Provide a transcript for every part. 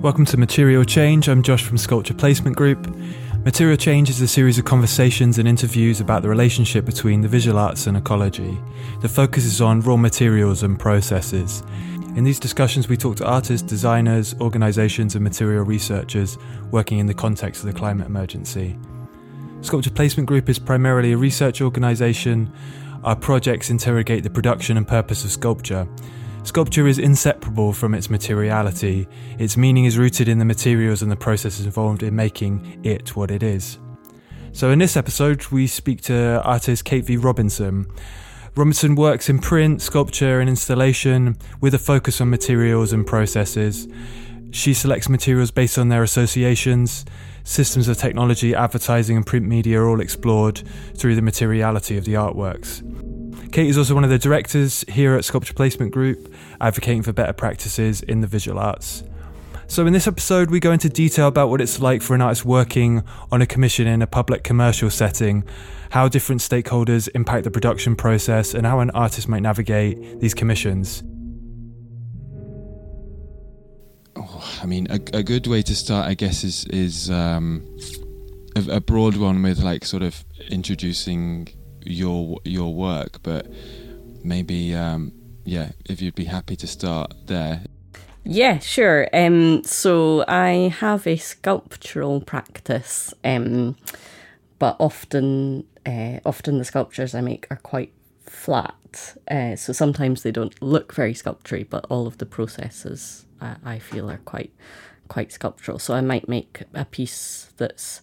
Welcome to Material Change. I'm Josh from Sculpture Placement Group. Material Change is a series of conversations and interviews about the relationship between the visual arts and ecology. The focus is on raw materials and processes. In these discussions, we talk to artists, designers, organisations, and material researchers working in the context of the climate emergency. Sculpture Placement Group is primarily a research organisation. Our projects interrogate the production and purpose of sculpture Sculpture is inseparable from its materiality. Its meaning is rooted in the materials and the processes involved in making it what it is. So, in this episode, we speak to artist Kate V. Robertson. Robertson works in print, sculpture, and installation with a focus on materials and processes. She selects materials based on their associations. Systems of technology, advertising, and print media are all explored through the materiality of the artworks. Kate is also one of the directors here at Sculpture Placement Group, advocating for better practices in the visual arts. So, in this episode, we go into detail about what it's like for an artist working on a commission in a public commercial setting, how different stakeholders impact the production process, and how an artist might navigate these commissions. Oh, I mean, a, a, good way to start, I guess, is is um, a, a broad one with like sort of introducing your your work, but maybe um, yeah, if you'd be happy to start there. Yeah, sure. Um, so I have a sculptural practice, um, but often uh, often the sculptures I make are quite flat. Uh, so sometimes they don't look very sculptury, but all of the processes uh, I feel are quite quite sculptural. So I might make a piece that's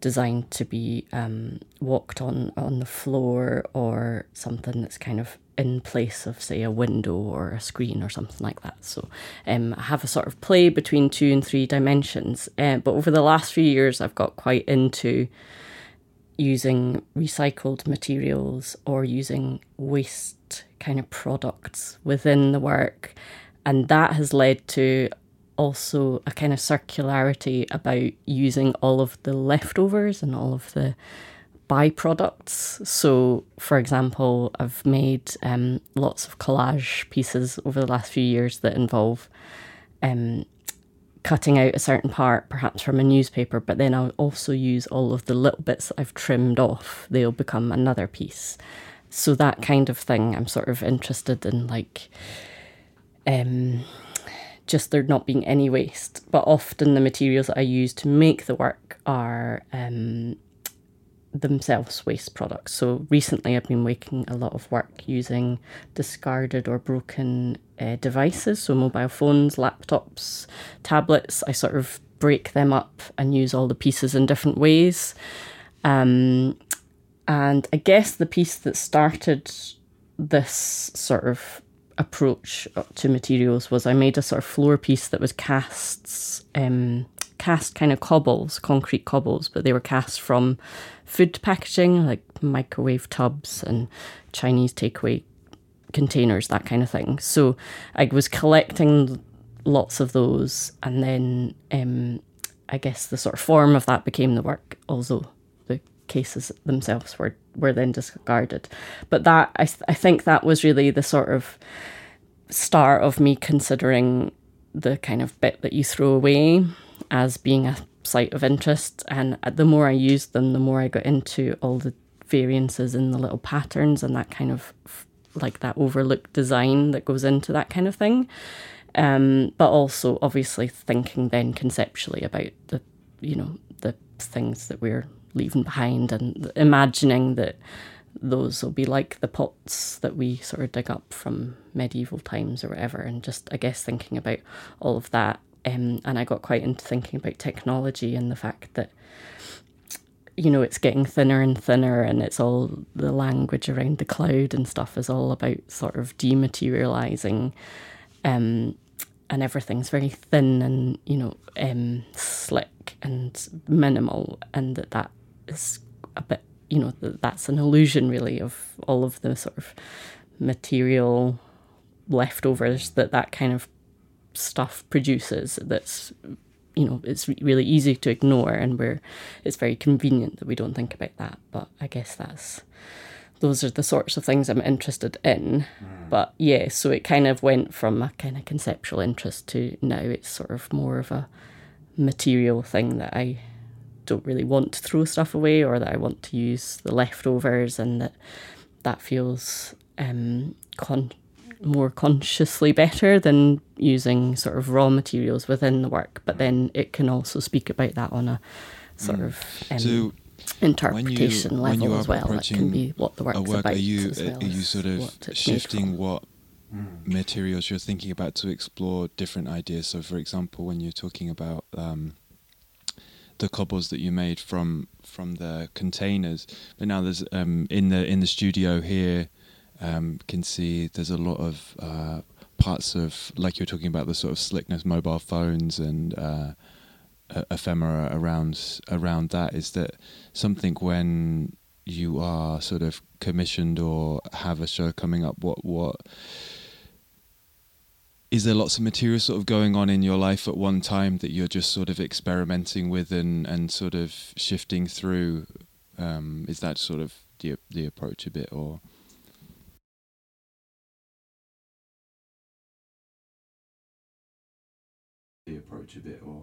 designed to be um, walked on on the floor or something that's kind of in place of say a window or a screen or something like that. So um, i have a sort of play between two and three dimensions uh, but over the last few years i've got quite into using recycled materials or using waste kind of products within the work. And that has led to also a kind of circularity about using all of the leftovers and all of the byproducts. So, for example, I've made um, lots of collage pieces over the last few years that involve um, cutting out a certain part, perhaps from a newspaper, but then I'll also use all of the little bits that I've trimmed off. They'll become another piece. So, that kind of thing, I'm sort of interested in like. Um, just there not being any waste. But often the materials that I use to make the work are um, themselves waste products. So recently I've been making a lot of work using discarded or broken uh, devices, so mobile phones, laptops, tablets. I sort of break them up and use all the pieces in different ways. Um, and I guess the piece that started this sort of approach to materials was I made a sort of floor piece that was casts, um, cast kind of cobbles, concrete cobbles, but they were cast from food packaging like microwave tubs and Chinese takeaway containers, that kind of thing. So I was collecting lots of those, and then um, I guess the sort of form of that became the work, although the cases themselves were were then discarded. But that I th- I think that was really the sort of start of me considering the kind of bit that you throw away as being a site of interest. And the more I used them, the more I got into all the variances in the little patterns and that kind of like that overlooked design that goes into that kind of thing. Um, but also obviously thinking then conceptually about the you know the things that we're leaving behind and imagining that those will be like the pots that we sort of dig up from medieval times or whatever and just i guess thinking about all of that um, and i got quite into thinking about technology and the fact that you know it's getting thinner and thinner and it's all the language around the cloud and stuff is all about sort of dematerializing um, and everything's very thin and you know um, slick and minimal and that that is a bit you know that that's an illusion really of all of the sort of material leftovers that that kind of stuff produces that's you know it's really easy to ignore and we're it's very convenient that we don't think about that but i guess that's those are the sorts of things I'm interested in. But yeah, so it kind of went from a kind of conceptual interest to now it's sort of more of a material thing that I don't really want to throw stuff away or that I want to use the leftovers and that that feels um, con- more consciously better than using sort of raw materials within the work. But then it can also speak about that on a sort of um, So interpretation when you level are as well. It can be what the work's a work, about. are you as well are you sort of what shifting from. what materials you're thinking about to explore different ideas? So, for example, when you're talking about um, the cobbles that you made from from the containers, but now there's um, in the in the studio here, um, can see there's a lot of uh, parts of like you're talking about the sort of slickness mobile phones and. Uh, ephemera around around that is that something when you are sort of commissioned or have a show coming up what what is there lots of material sort of going on in your life at one time that you're just sort of experimenting with and and sort of shifting through um is that sort of the the approach a bit or the approach a bit or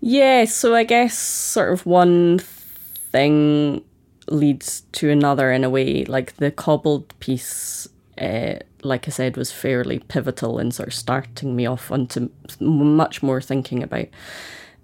Yeah, so I guess sort of one thing leads to another in a way. Like the cobbled piece, uh, like I said, was fairly pivotal in sort of starting me off onto much more thinking about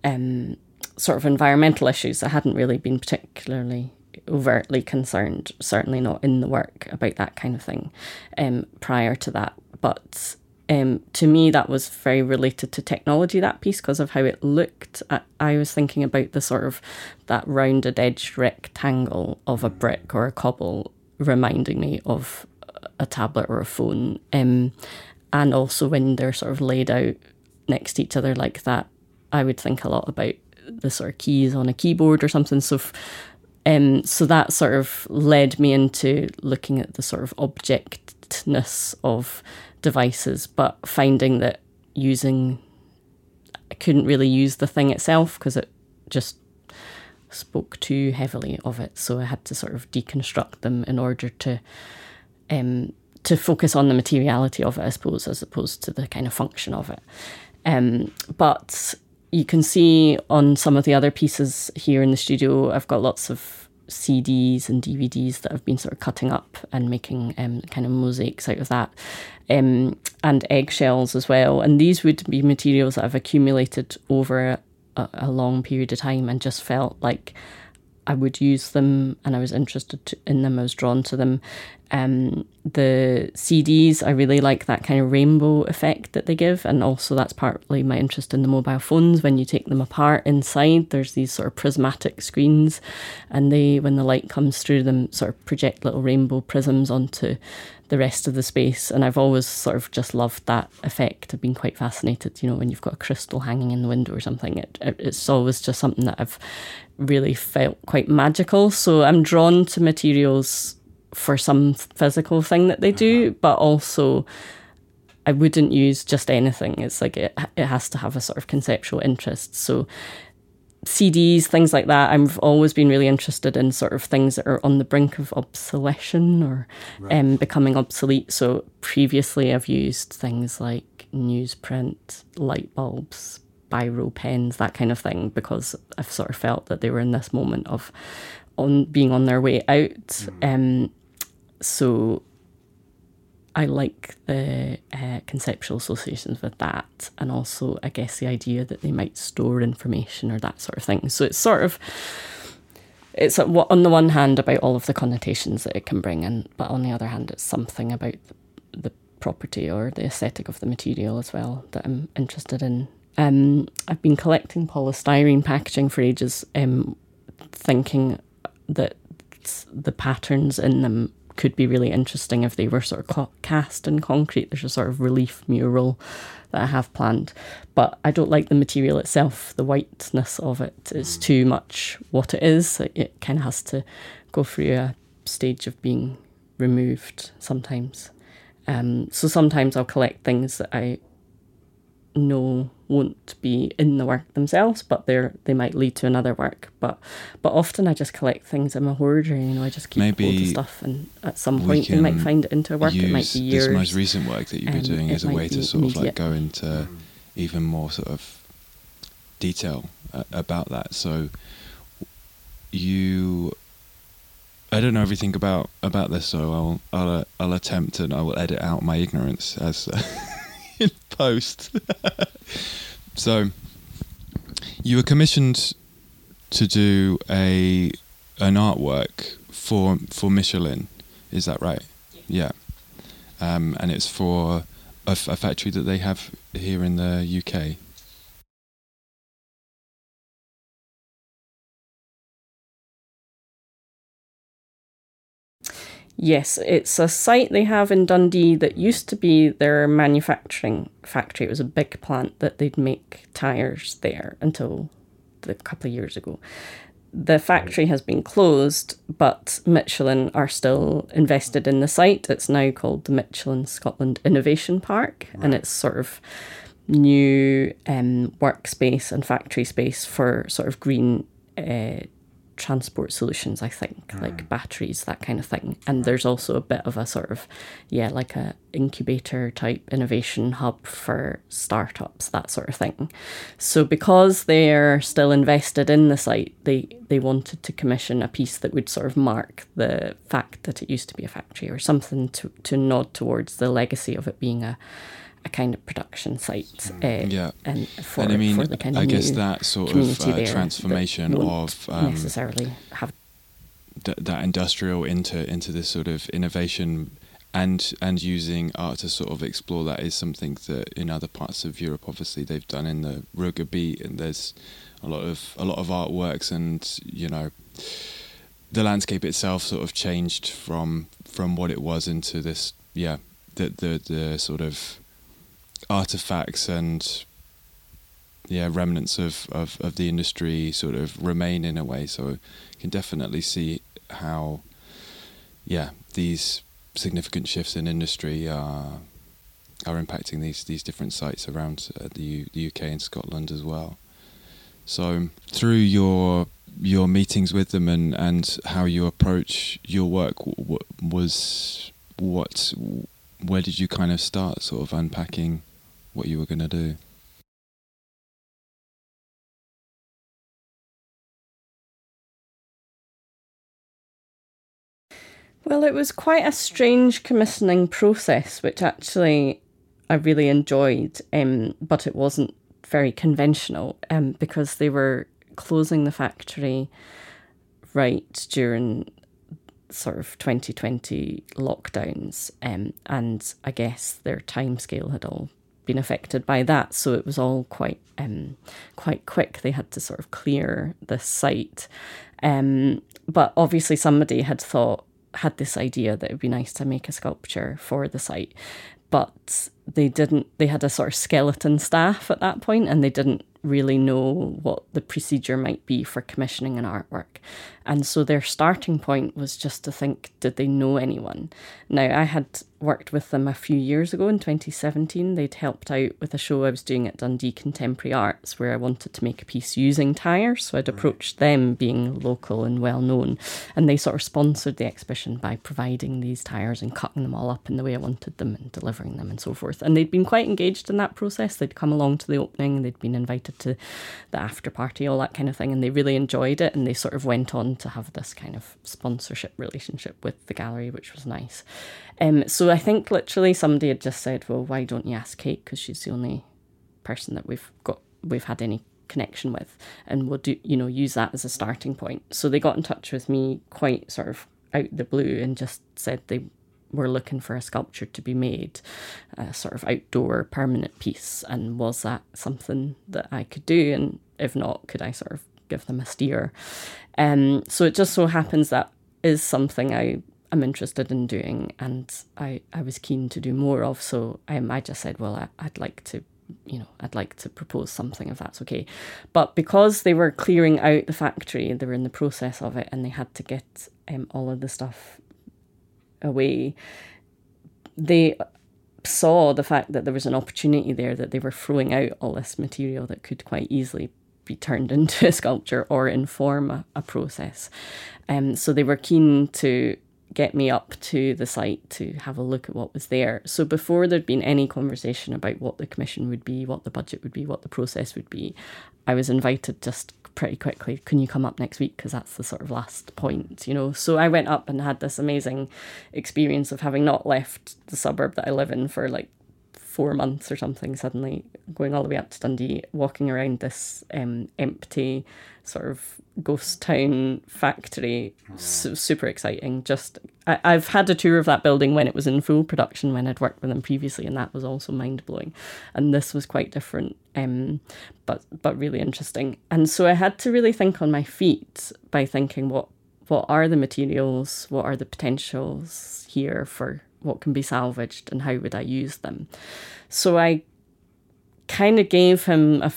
um, sort of environmental issues. I hadn't really been particularly overtly concerned, certainly not in the work, about that kind of thing um, prior to that. But um, to me, that was very related to technology, that piece, because of how it looked. I, I was thinking about the sort of that rounded edged rectangle of a brick or a cobble reminding me of a tablet or a phone. Um, and also when they're sort of laid out next to each other like that, I would think a lot about the sort of keys on a keyboard or something. So, f- um, so that sort of led me into looking at the sort of objectness of devices, but finding that using, I couldn't really use the thing itself because it just spoke too heavily of it. So I had to sort of deconstruct them in order to um, to focus on the materiality of it, I suppose, as opposed to the kind of function of it. Um, but you can see on some of the other pieces here in the studio, I've got lots of CDs and DVDs that I've been sort of cutting up and making um, kind of mosaics out of that, um, and eggshells as well. And these would be materials that I've accumulated over a, a long period of time and just felt like I would use them and I was interested to, in them, I was drawn to them. Um, the CDs, I really like that kind of rainbow effect that they give, and also that's partly my interest in the mobile phones. When you take them apart inside, there's these sort of prismatic screens, and they, when the light comes through them, sort of project little rainbow prisms onto the rest of the space. And I've always sort of just loved that effect. I've been quite fascinated, you know, when you've got a crystal hanging in the window or something. It, it it's always just something that I've really felt quite magical. So I'm drawn to materials for some physical thing that they do, uh-huh. but also I wouldn't use just anything. It's like it it has to have a sort of conceptual interest. So CDs, things like that. I've always been really interested in sort of things that are on the brink of obsolescence or um, becoming obsolete. So previously, I've used things like newsprint, light bulbs, biro pens, that kind of thing, because I've sort of felt that they were in this moment of on being on their way out. Um, so I like the uh, conceptual associations with that, and also I guess the idea that they might store information or that sort of thing. So it's sort of it's on the one hand about all of the connotations that it can bring in, but on the other hand, it's something about the, the property or the aesthetic of the material as well that I'm interested in. Um, I've been collecting polystyrene packaging for ages, um, thinking that the patterns in them could be really interesting if they were sort of co- cast in concrete. There's a sort of relief mural that I have planned, but I don't like the material itself. The whiteness of it is too much what it is. It, it kind of has to go through a stage of being removed sometimes. Um, so sometimes I'll collect things that I know won't be in the work themselves, but they're they might lead to another work. But but often I just collect things in my hoarder. You know, I just keep Maybe loads of stuff, and at some point you might find it into a work. It might be years. this most recent work that you've been um, doing it as a way to sort of like go into even more sort of detail uh, about that. So you, I don't know everything about about this, so I'll I'll uh, I'll attempt and I will edit out my ignorance as uh, in post. so you were commissioned to do a an artwork for for Michelin, is that right? Yeah, um, and it's for a, f- a factory that they have here in the UK. Yes, it's a site they have in Dundee that used to be their manufacturing factory. It was a big plant that they'd make tyres there until a couple of years ago. The factory has been closed, but Michelin are still invested in the site. It's now called the Michelin Scotland Innovation Park, and it's sort of new um, workspace and factory space for sort of green uh, transport solutions, I think, hmm. like batteries, that kind of thing. And there's also a bit of a sort of, yeah, like a incubator type innovation hub for startups, that sort of thing. So because they're still invested in the site, they they wanted to commission a piece that would sort of mark the fact that it used to be a factory or something to to nod towards the legacy of it being a a kind of production site. Uh, Yeah. and for, and I mean, for the kind of I guess that sort of uh, there that transformation won't of um, necessarily have th- that industrial into into this sort of innovation and and using art to sort of explore that is something that in other parts of Europe obviously they've done in the Ruhrgebiet and there's a lot of a lot of artworks and you know the landscape itself sort of changed from from what it was into this yeah the the the sort of artifacts and yeah remnants of, of, of the industry sort of remain in a way. So you can definitely see how yeah these significant shifts in industry are are impacting these these different sites around uh, the, U, the UK and Scotland as well. So through your your meetings with them and, and how you approach your work w- was what where did you kind of start sort of unpacking what you were going to do. Well, it was quite a strange commissioning process, which actually I really enjoyed, um, but it wasn't very conventional um, because they were closing the factory right during sort of 2020 lockdowns, um, and I guess their timescale had all been affected by that, so it was all quite um, quite quick. They had to sort of clear the site, um, but obviously somebody had thought had this idea that it would be nice to make a sculpture for the site, but they didn't. They had a sort of skeleton staff at that point, and they didn't really know what the procedure might be for commissioning an artwork. And so their starting point was just to think, did they know anyone? Now, I had worked with them a few years ago in 2017. They'd helped out with a show I was doing at Dundee Contemporary Arts where I wanted to make a piece using tyres. So I'd approached them being local and well known. And they sort of sponsored the exhibition by providing these tyres and cutting them all up in the way I wanted them and delivering them and so forth. And they'd been quite engaged in that process. They'd come along to the opening, they'd been invited to the after party, all that kind of thing. And they really enjoyed it. And they sort of went on to have this kind of sponsorship relationship with the gallery, which was nice. Um, so I think literally somebody had just said, "Well, why don't you ask Kate? Because she's the only person that we've got we've had any connection with, and we'll do you know use that as a starting point." So they got in touch with me quite sort of out the blue and just said they were looking for a sculpture to be made, a sort of outdoor permanent piece, and was that something that I could do? And if not, could I sort of give them a steer? Um, so it just so happens that is something I am interested in doing, and I, I was keen to do more of. So um, I just said, well, I, I'd like to, you know, I'd like to propose something if that's okay. But because they were clearing out the factory, they were in the process of it, and they had to get um, all of the stuff away. They saw the fact that there was an opportunity there that they were throwing out all this material that could quite easily be turned into a sculpture or inform a, a process. Um, so they were keen to get me up to the site to have a look at what was there. So before there'd been any conversation about what the commission would be, what the budget would be, what the process would be, I was invited just pretty quickly. Can you come up next week? Because that's the sort of last point, you know. So I went up and had this amazing experience of having not left the suburb that I live in for like four months or something. Suddenly going all the way up to Dundee, walking around this um, empty sort of ghost town factory. Su- super exciting. Just I, I've had a tour of that building when it was in full production when I'd worked with them previously, and that was also mind blowing. And this was quite different, um, but but really interesting. And so I had to really think on my feet by thinking what what are the materials, what are the potentials here for what can be salvaged, and how would I use them. So I kind of gave him a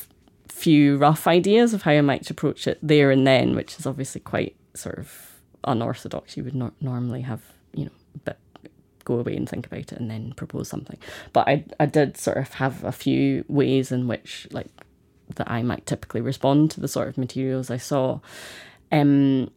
few rough ideas of how I might approach it there and then, which is obviously quite sort of unorthodox. You would not normally have, you know, but go away and think about it and then propose something. But I I did sort of have a few ways in which like that I might typically respond to the sort of materials I saw. Um,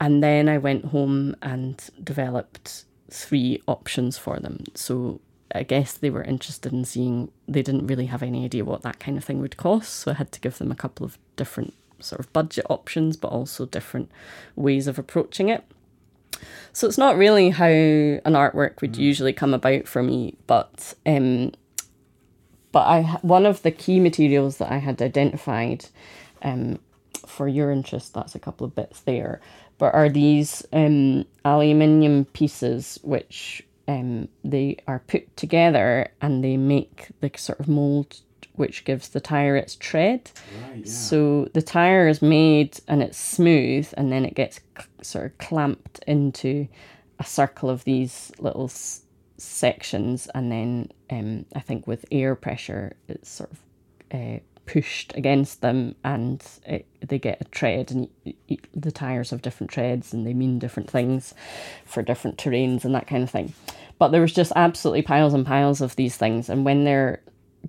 and then I went home and developed three options for them. So I guess they were interested in seeing, they didn't really have any idea what that kind of thing would cost. So I had to give them a couple of different sort of budget options, but also different ways of approaching it. So it's not really how an artwork would mm. usually come about for me, but um, but I one of the key materials that I had identified um, for your interest, that's a couple of bits there, but are these um, aluminium pieces which um, they are put together and they make the sort of mold which gives the tire its tread. Right, yeah. So the tire is made and it's smooth, and then it gets sort of clamped into a circle of these little s- sections, and then um, I think with air pressure, it's sort of uh, pushed against them and it, they get a tread and the tires have different treads and they mean different things for different terrains and that kind of thing. But there was just absolutely piles and piles of these things and when they're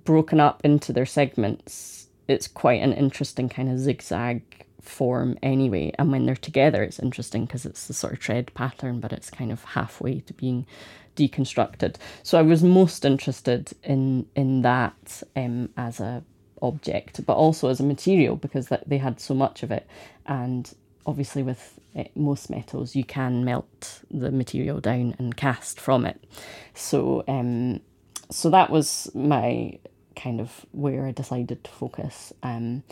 broken up into their segments it's quite an interesting kind of zigzag form anyway. And when they're together it's interesting because it's the sort of tread pattern but it's kind of halfway to being deconstructed. So i was most interested in in that um, as a object, but also as a material because they had so much of it. And obviously, with eh, most metals, you can melt the material down and cast from it. So, um, so that was my kind of where I decided to focus. Um,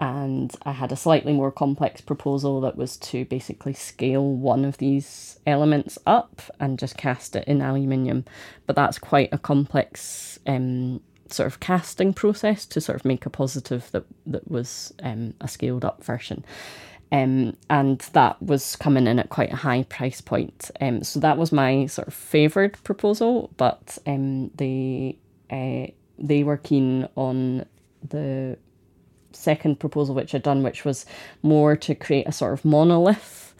and I had a slightly more complex proposal that was to basically scale one of these elements up and just cast it in aluminium. But that's quite a complex um, sort of casting process to sort of make a positive that that was um, a scaled up version. Um, and that was coming in at quite a high price point. Um, so that was my sort of favoured proposal, but um, they uh, they were keen on the second proposal which I'd done, which was more to create a sort of monolith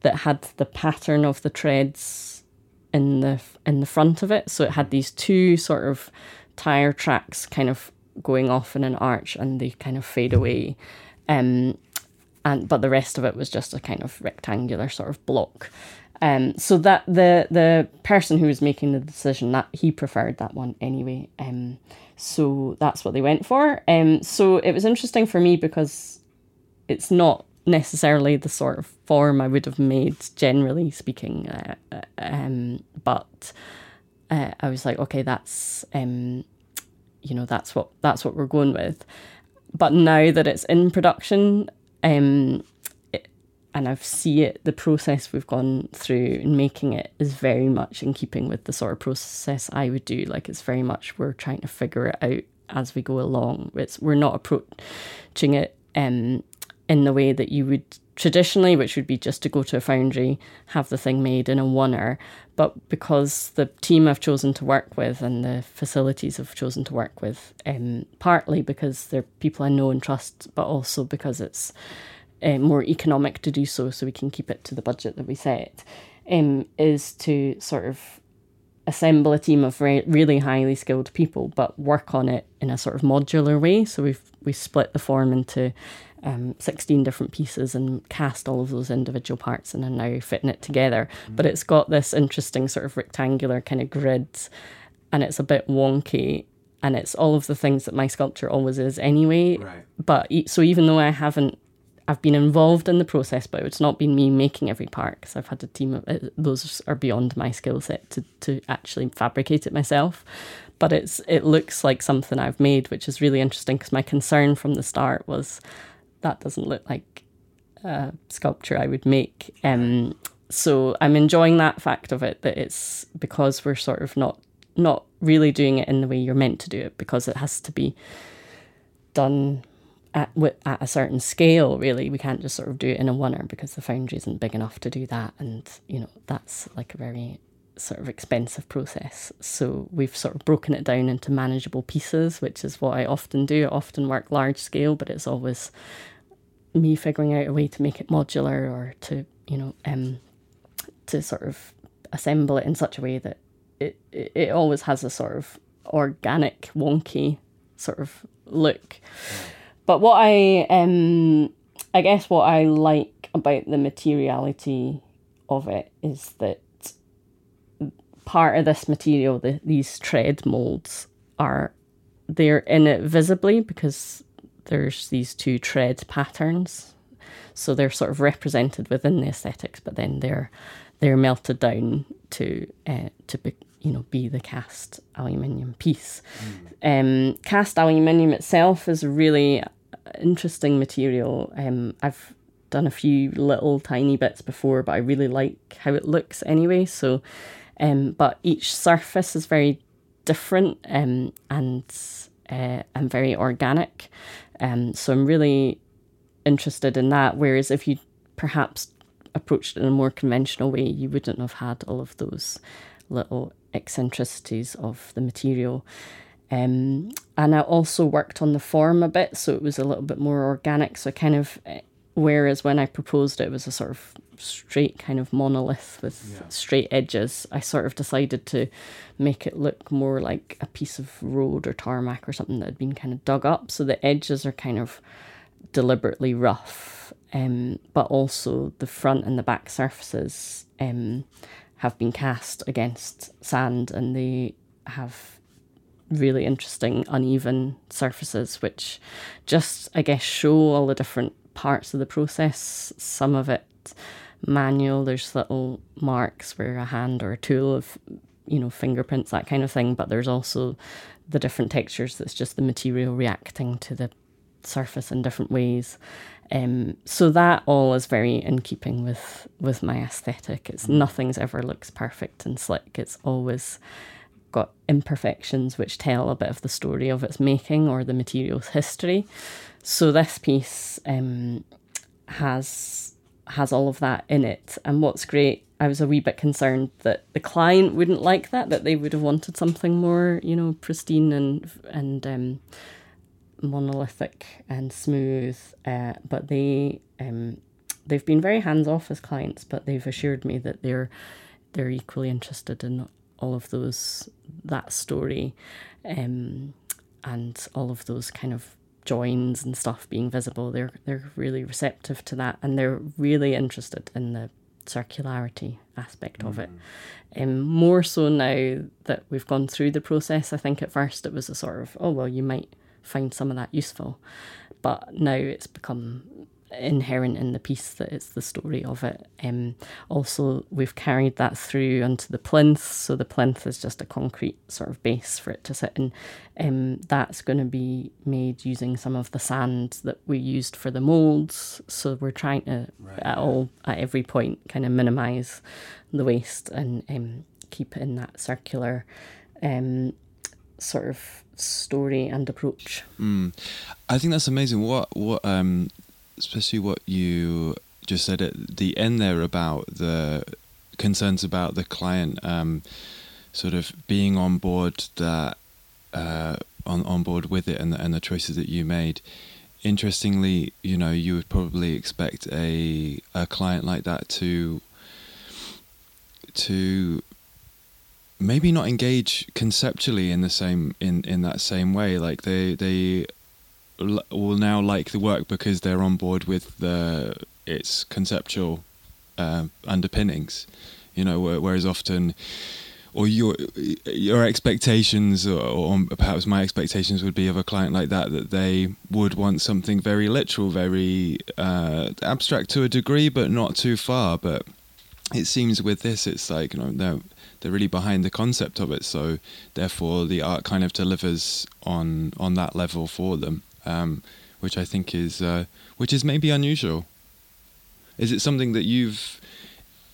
that had the pattern of the treads in the in the front of it. So it had these two sort of tire tracks kind of going off in an arch and they kind of fade away. Um, and but the rest of it was just a kind of rectangular sort of block. Um, so that the the person who was making the decision that he preferred that one anyway. Um, so that's what they went for. Um, so it was interesting for me because it's not necessarily the sort of form I would have made, generally speaking. Uh, uh um, but uh, I was like, okay, that's um, you know, that's what that's what we're going with. But now that it's in production, um, it, and I've see it, the process we've gone through in making it is very much in keeping with the sort of process I would do. Like it's very much we're trying to figure it out as we go along. It's we're not approaching it um, in the way that you would traditionally, which would be just to go to a foundry, have the thing made in a oneer. But because the team I've chosen to work with and the facilities I've chosen to work with, um, partly because they're people I know and trust, but also because it's uh, more economic to do so, so we can keep it to the budget that we set, um, is to sort of assemble a team of re- really highly skilled people, but work on it in a sort of modular way. So we've we split the form into um, 16 different pieces and cast all of those individual parts and are now fitting it together. Mm. But it's got this interesting sort of rectangular kind of grid and it's a bit wonky and it's all of the things that my sculpture always is anyway. Right. But so even though I haven't I've been involved in the process, but it's not been me making every part because I've had a team of uh, those are beyond my skill set to, to actually fabricate it myself. But it's it looks like something I've made, which is really interesting because my concern from the start was that doesn't look like a sculpture I would make. Um, so I'm enjoying that fact of it that it's because we're sort of not not really doing it in the way you're meant to do it because it has to be done at, at a certain scale, really. We can't just sort of do it in a oneer because the foundry isn't big enough to do that. And, you know, that's like a very sort of expensive process. So we've sort of broken it down into manageable pieces, which is what I often do. I often work large scale, but it's always me figuring out a way to make it modular or to, you know, um, to sort of assemble it in such a way that it, it, always has a sort of organic, wonky sort of look. But what I um I guess what I like about the materiality of it is that part of this material, the, these tread molds, are they're in it visibly because there's these two tread patterns. So they're sort of represented within the aesthetics, but then they're they're melted down to uh, to be, you know be the cast aluminium piece. Mm. Um, cast aluminium itself is a really interesting material. Um, I've done a few little tiny bits before, but I really like how it looks anyway. So, um, but each surface is very different um, and uh, and very organic. Um, so I'm really interested in that. Whereas if you perhaps approached it in a more conventional way, you wouldn't have had all of those little eccentricities of the material. Um, and I also worked on the form a bit, so it was a little bit more organic. So kind of, eh, whereas when I proposed it, it was a sort of straight kind of monolith with yeah. straight edges. I sort of decided to make it look more like a piece of road or tarmac or something that had been kind of dug up. So the edges are kind of deliberately rough, um, but also the front and the back surfaces um, have been cast against sand and they have really interesting uneven surfaces, which just, I guess, show all the different parts of the process. Some of it manual, there's little marks where a hand or a tool of, you know, fingerprints, that kind of thing, but there's also the different textures that's just the material reacting to the surface in different ways. Um, so that all is very in keeping with with my aesthetic. It's nothing's ever looks perfect and slick. It's always got imperfections which tell a bit of the story of its making or the material's history. So this piece um, has has all of that in it. And what's great, I was a wee bit concerned that the client wouldn't like that, that they would have wanted something more, you know, pristine and and um, monolithic and smooth. Uh, but they um, they've been very hands off as clients, but they've assured me that they're they're equally interested in all of those that story um, and all of those kind of joins and stuff being visible they're they're really receptive to that and they're really interested in the circularity aspect mm. of it mm. um, more so now that we've gone through the process i think at first it was a sort of oh well you might find some of that useful but now it's become inherent in the piece that it's the story of it. Um, also, we've carried that through onto the plinth, so the plinth is just a concrete sort of base for it to sit in. Um, that's going to be made using some of the sand that we used for the molds. So we're trying to right. at all at every point kind of minimise the waste and um, keep it in that circular um, sort of story and approach. Mm. I think that's amazing. What what um especially what you just said at the end there about the concerns about the client um, sort of being on board that uh, on on board with it and the, and the choices that you made. Interestingly, you know, you would probably expect a a client like that to to maybe not engage conceptually in the same in in that same way. Like they they will now like the work because they're on board with the its conceptual uh, underpinnings. You know, whereas often or your your expectations or, or, perhaps my expectations would be of a client like that that they would want something very literal very uh, abstract to a degree but not too far but it seems with this it's like you know they're, they're really behind the concept of it so therefore the art kind of delivers on on that level for them um, which I think is uh, which is maybe unusual is it something that you've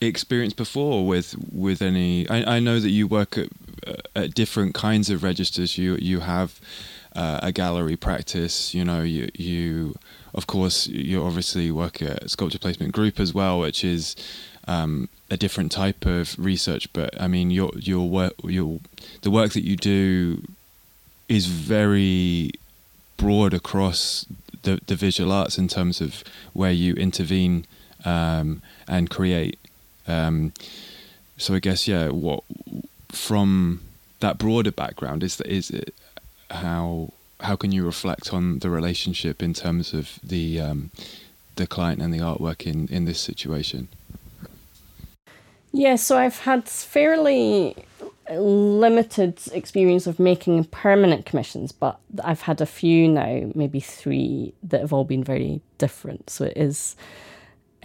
experienced before with with any? I, I know that you work at, at different kinds of registers. You you have uh, a gallery practice. You know, you you of course you obviously work at Sculpture Placement Group as well, which is um, a different type of research. But I mean, your your work your the work that you do is very broad across the the visual arts in terms of where you intervene um, and create. Um, so I guess yeah, what from that broader background is is it how how can you reflect on the relationship in terms of the um, the client and the artwork in in this situation? Yeah, so I've had fairly limited experience of making permanent commissions, but I've had a few now, maybe three, that have all been very different. So it is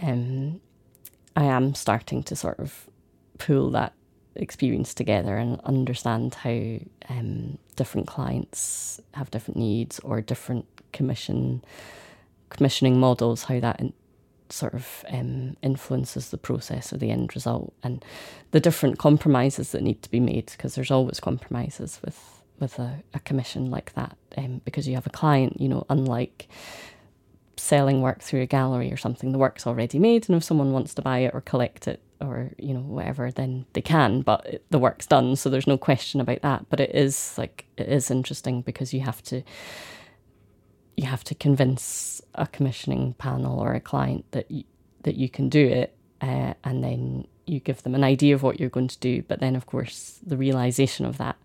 um, I am starting to sort of pull that experience together and understand how um, different clients have different needs or different commission commissioning models, how that sort of um, influences the process or the end result, and the different compromises that need to be made because there's always compromises with with a, a commission like that um, because you have a client, you know, unlike selling work through a gallery or something, the work's already made, and if someone wants to buy it or collect it or you know whatever, then they can. But it, the work's done, so there's no question about that. But it is like it is interesting because you have to you have to convince a commissioning panel or a client that you, that you can do it, uh, and then you give them an idea of what you're going to do. But then, of course, the realization of that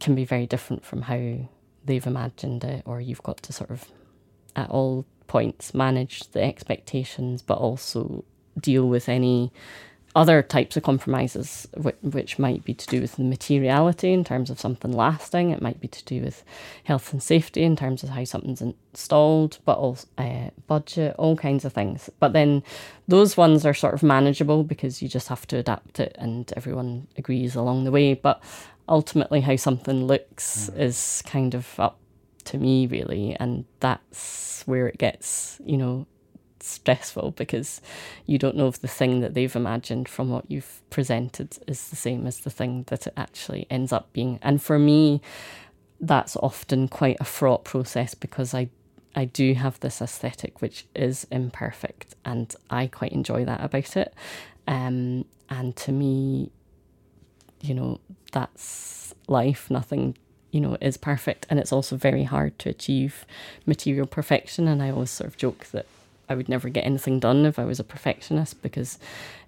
can be very different from how they've imagined it, or you've got to sort of at all points manage the expectations, but also deal with any other types of compromises, which, which might be to do with the materiality in terms of something lasting. It might be to do with health and safety in terms of how something's installed, but also uh, budget, all kinds of things. But then those ones are sort of manageable because you just have to adapt it and everyone agrees along the way. But ultimately, how something looks mm. is kind of up to me, really. And that's where it gets, you know, stressful because you don't know if the thing that they've imagined from what you've presented is the same as the thing that it actually ends up being. And for me, that's often quite a fraught process because I I do have this aesthetic which is imperfect and I quite enjoy that about it. Um, and to me, you know, that's life. Nothing you know, is perfect. And it's also very hard to achieve material perfection. And I always sort of joke that I would never get anything done if I was a perfectionist because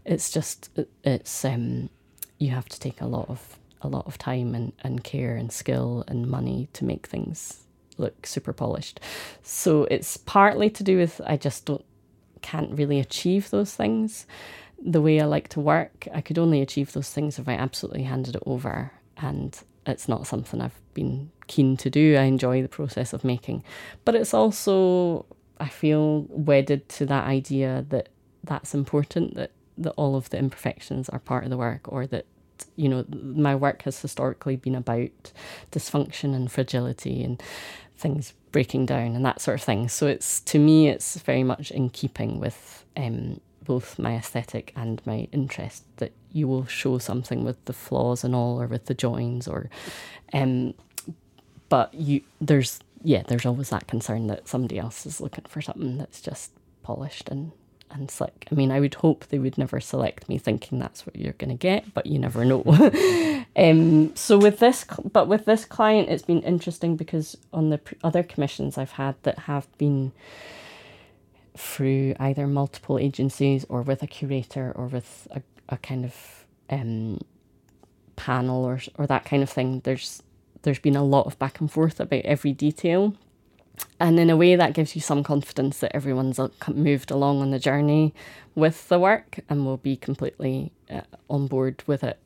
it's just, it's, um, you have to take a lot of, a lot of time and, and care and skill and money to make things look super polished. So it's partly to do with I just don't, can't really achieve those things the way I like to work. I could only achieve those things if I absolutely handed it over and it's not something I've been keen to do. I enjoy the process of making, but it's also I feel wedded to that idea that that's important that that all of the imperfections are part of the work or that you know my work has historically been about dysfunction and fragility and things breaking down and that sort of thing. So it's to me it's very much in keeping with um, both my aesthetic and my interest that you will show something with the flaws and all or with the joins or um but you there's yeah there's always that concern that somebody else is looking for something that's just polished and and slick. I mean, I would hope they would never select me thinking that's what you're going to get, but you never know. um, so with this, but with this client, it's been interesting because on the other commissions I've had that have been through either multiple agencies or with a curator or with a, a kind of um, panel or or that kind of thing. There's there's been a lot of back and forth about every detail. And in a way, that gives you some confidence that everyone's moved along on the journey with the work and will be completely uh, on board with it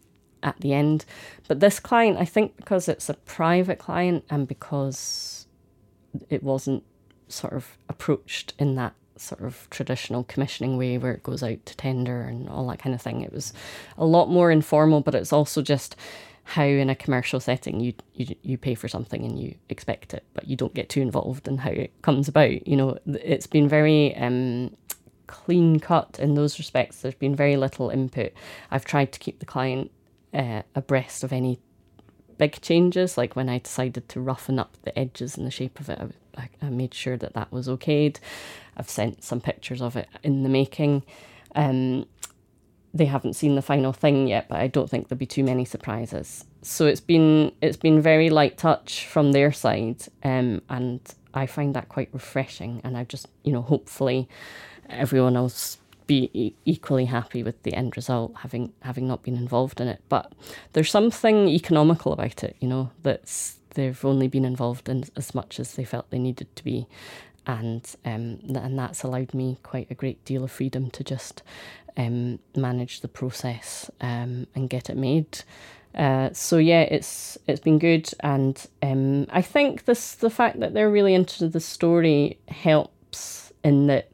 at the end. But this client, I think because it's a private client and because it wasn't sort of approached in that sort of traditional commissioning way where it goes out to tender and all that kind of thing, it was a lot more informal, but it's also just how in a commercial setting you, you you pay for something and you expect it, but you don't get too involved in how it comes about. You know, it's been very um, clean cut in those respects. There's been very little input. I've tried to keep the client uh, abreast of any big changes, like when I decided to roughen up the edges and the shape of it. I, I made sure that that was okayed. I've sent some pictures of it in the making. Um, they haven't seen the final thing yet, but I don't think there'll be too many surprises. So it's been it's been very light touch from their side, um, and I find that quite refreshing. And I just you know hopefully everyone else be equally happy with the end result, having having not been involved in it. But there's something economical about it, you know, that's they've only been involved in as much as they felt they needed to be, and um, and that's allowed me quite a great deal of freedom to just um, manage the process um, and get it made. Uh, so yeah, it's it's been good, and um, I think this the fact that they're really into the story helps in that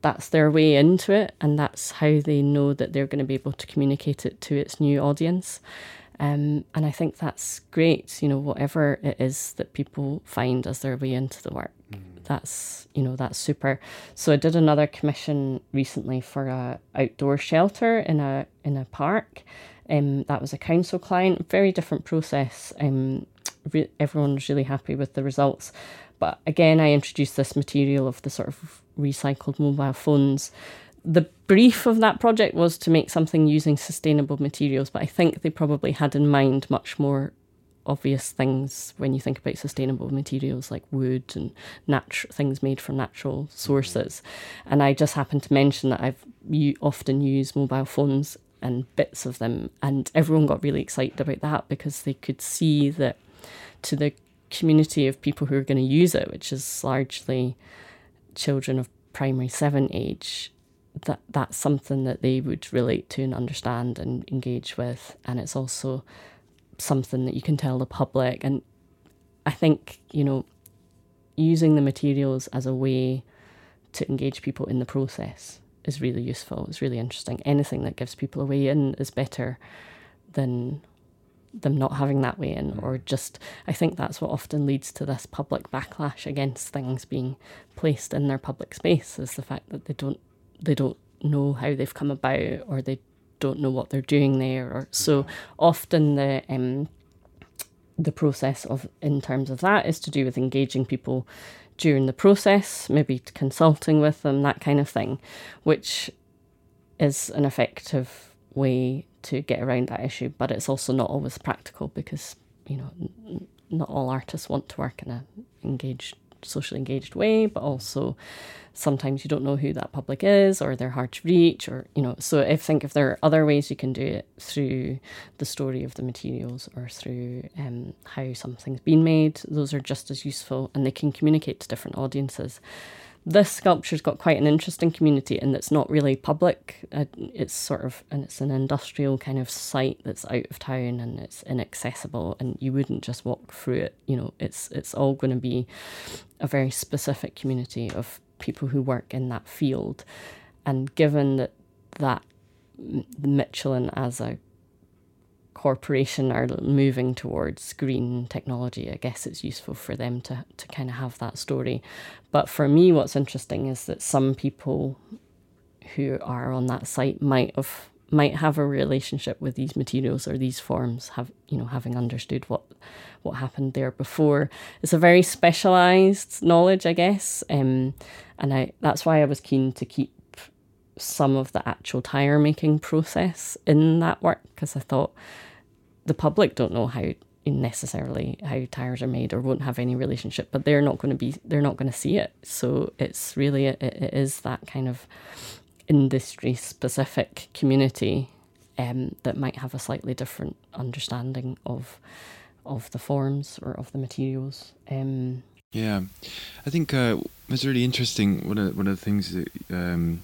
that's their way into it, and that's how they know that they're going to be able to communicate it to its new audience. Um, and I think that's great, you know, whatever it is that people find as their way into the work. Mm. That's, you know, that's super. So I did another commission recently for a outdoor shelter in a in a park. Um, that was a council client, very different process. Um, re- everyone was really happy with the results. But again, I introduced this material of the sort of recycled mobile phones the brief of that project was to make something using sustainable materials, but I think they probably had in mind much more obvious things when you think about sustainable materials like wood and natural things made from natural sources. And I just happened to mention that I've often use mobile phones and bits of them, and everyone got really excited about that because they could see that to the community of people who are going to use it, which is largely children of primary seven age, that that's something that they would relate to and understand and engage with and it's also something that you can tell the public. And i think you know using the materials as a way to engage people in the process is really useful. It's really interesting. Anything that gives people a way in is better than them not having that way in. Mm. Or just i think that's what often leads to this public backlash against things being placed in their public space is the fact that they don't they don't know how they've come about or they don't know what they're doing there or so often the um the process of in terms of that is to do with engaging people during the process maybe consulting with them that kind of thing which is an effective way to get around that issue but it's also not always practical because you know not all artists want to work in a engaged socially engaged way but also sometimes you don't know who that public is or they're hard to reach or you know so i think if there are other ways you can do it through the story of the materials or through um, how something's been made those are just as useful and they can communicate to different audiences this sculpture's got quite an interesting community and it's not really public uh, it's sort of and it's an industrial kind of site that's out of town and it's inaccessible and you wouldn't just walk through it you know it's it's all going to be a very specific community of people who work in that field. And given that that Michelin as a corporation are moving towards green technology, I guess it's useful for them to, to kind of have that story. But for me, what's interesting is that some people who are on that site might have might have a relationship with these materials or these forms have you know having understood what what happened there before it's a very specialized knowledge i guess um, and i that's why i was keen to keep some of the actual tire making process in that work because i thought the public don't know how necessarily how tires are made or won't have any relationship but they're not going to be they're not going to see it so it's really it, it is that kind of industry specific community um, that might have a slightly different understanding of of the forms or of the materials. Um, yeah, I think uh, it's really interesting. One of one of the things that um,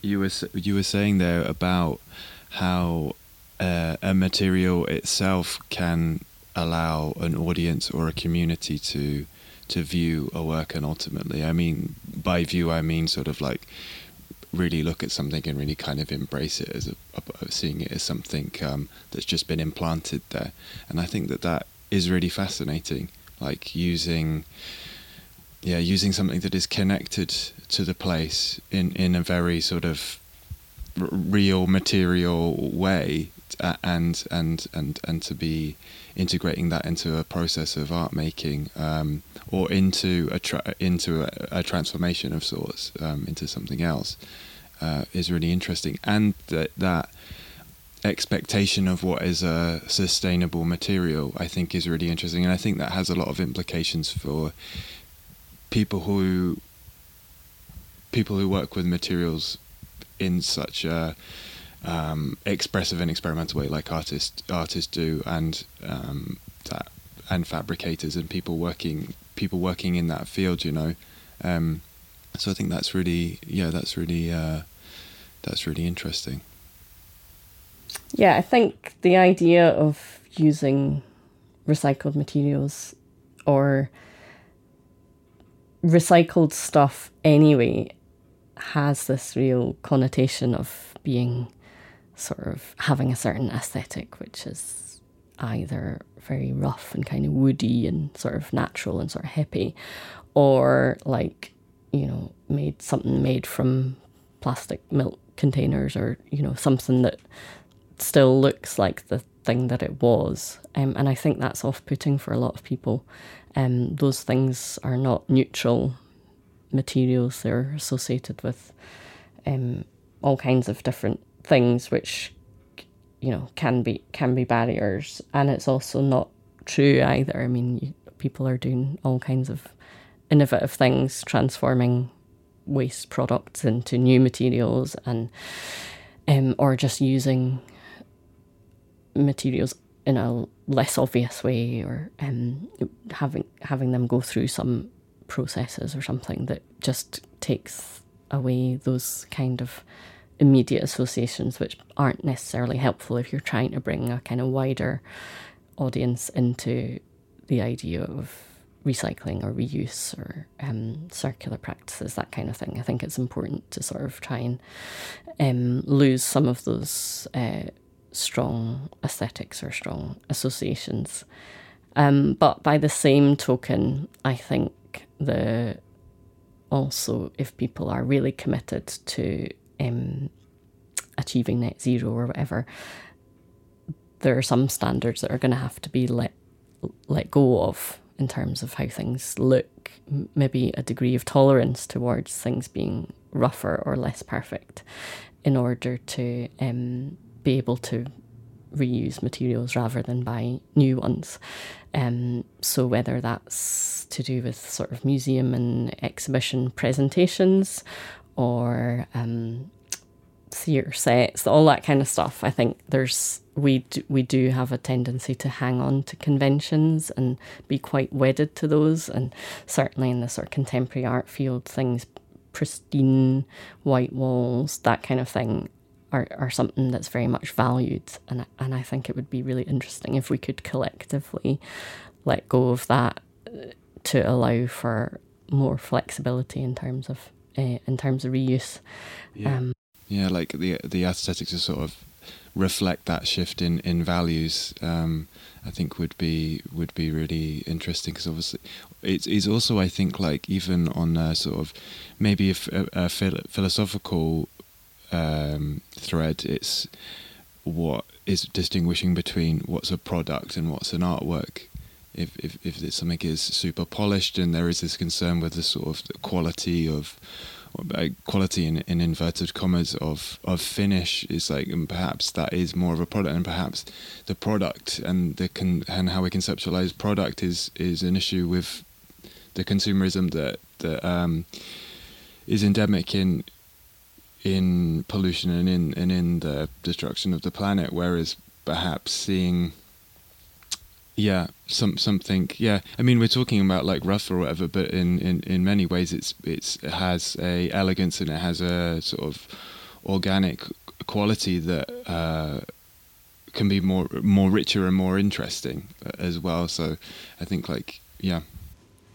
you were you were saying there about how uh, a material itself can allow an audience or a community to to view a work and ultimately i mean by view i mean sort of like really look at something and really kind of embrace it as a, seeing it as something um, that's just been implanted there. And i think that that is really fascinating like using yeah using something that is connected to the place in in a very sort of real material way uh, and and and and to be integrating that into a process of art making um, or into a tra- into a, a, transformation of sorts um, into something else uh, is really interesting. And that that expectation of what is a sustainable material I think is really interesting. And I think that has a lot of implications for people who people who work with materials in such a um, expressive and experimental way, like artists artists do, and um, that, and fabricators and people working people working in that field, you know. Um, so I think that's really yeah, that's really uh, that's really interesting. Yeah, I think the idea of using recycled materials or recycled stuff anyway has this real connotation of being sort of having a certain aesthetic, which is either very rough and kind of woody and sort of natural and sort of hippie, or like, you know, made something made from plastic milk containers or, you know, something that still looks like the thing that it was. Um, and I think that's off putting for a lot of people. Um, those things are not neutral materials, they're associated with um, all kinds of different things which you know can be can be barriers. And it's also not true either. I mean you, people are doing all kinds of innovative things transforming waste products into new materials and um, or just using materials in a less obvious way or um, having having them go through some processes or something that just takes away those kind of immediate associations, which aren't necessarily helpful if you're trying to bring a kind of wider audience into the idea of recycling or reuse or um, circular practices, that kind of thing. I think it's important to sort of try and um, lose some of those uh, strong aesthetics or strong associations. Um, but by the same token, I think the also if people are really committed to um, achieving net zero or whatever, there are some standards that are going to have to be let let go of in terms of how things look. Maybe a degree of tolerance towards things being rougher or less perfect, in order to um, be able to reuse materials rather than buy new ones. Um, so whether that's to do with sort of museum and exhibition presentations or um, theatre sets, all that kind of stuff. I think there's we do, we do have a tendency to hang on to conventions and be quite wedded to those, and certainly in the sort of contemporary art field, things pristine white walls, that kind of thing. Are, are something that's very much valued and and I think it would be really interesting if we could collectively let go of that uh, to allow for more flexibility in terms of uh, in terms of reuse. Yeah. Um, yeah, like the the aesthetics to sort of reflect that shift in in values. Um, I think would be would be really interesting because obviously it's it's also I think like even on a sort of maybe a, a, a philosophical um, thread, it's what is distinguishing between what's a product and what's an artwork if, if, if something is super polished and there is this concern with the sort of quality of uh, quality in, in inverted commas of of finish is like and perhaps that is more of a product and perhaps the product and the con- and how we conceptualize product is is an issue with the consumerism that that um, is endemic in in pollution and in and in the destruction of the planet. Whereas perhaps seeing yeah some something yeah. I mean we're talking about like rough or whatever but in in in many ways it's it's it has a elegance and it has a sort of organic quality that uh can be more more richer and more interesting uh, as well. So i think like yeah.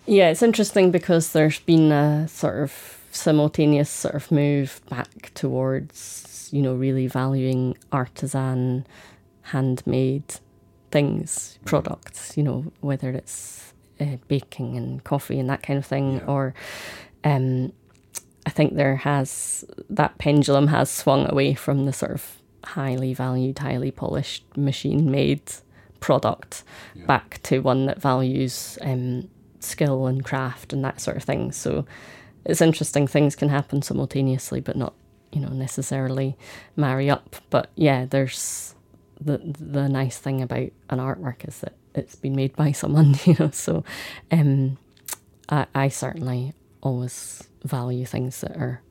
Yeah it's interesting because there's been a sort of simultaneous sort of move back towards you know really valuing artisan handmade things, products, you know, whether it's uh, baking and coffee and that kind of thing, yeah. or um, I think there has that pendulum has swung away from the sort of highly valued, highly polished, machine made product yeah. back to one that values um, skill and craft and that sort of thing. So it's interesting. Things can happen simultaneously, but not you know necessarily marry up. But yeah, there's the the nice thing about an artwork is that it's been made by someone, you know. So, um, I I certainly always value things that are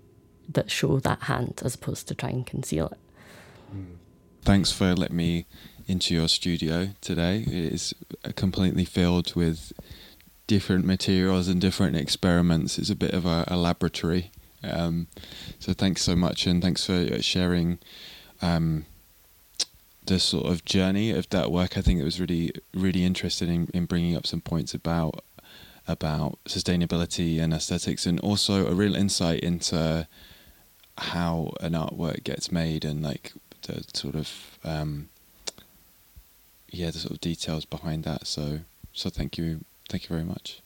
that show that hand as opposed to try and conceal it. Thanks for letting me into your studio today. It is completely filled with different materials and different experiments. It's a bit of a, a laboratory. Um, so thanks so much, and thanks for sharing um, the sort of journey of that work, I think it was really really interested in, in bringing up some points about about sustainability and aesthetics, and also a real insight into how an artwork gets made and like the sort of um, yeah the sort of details behind that. So so thank you thank you very much.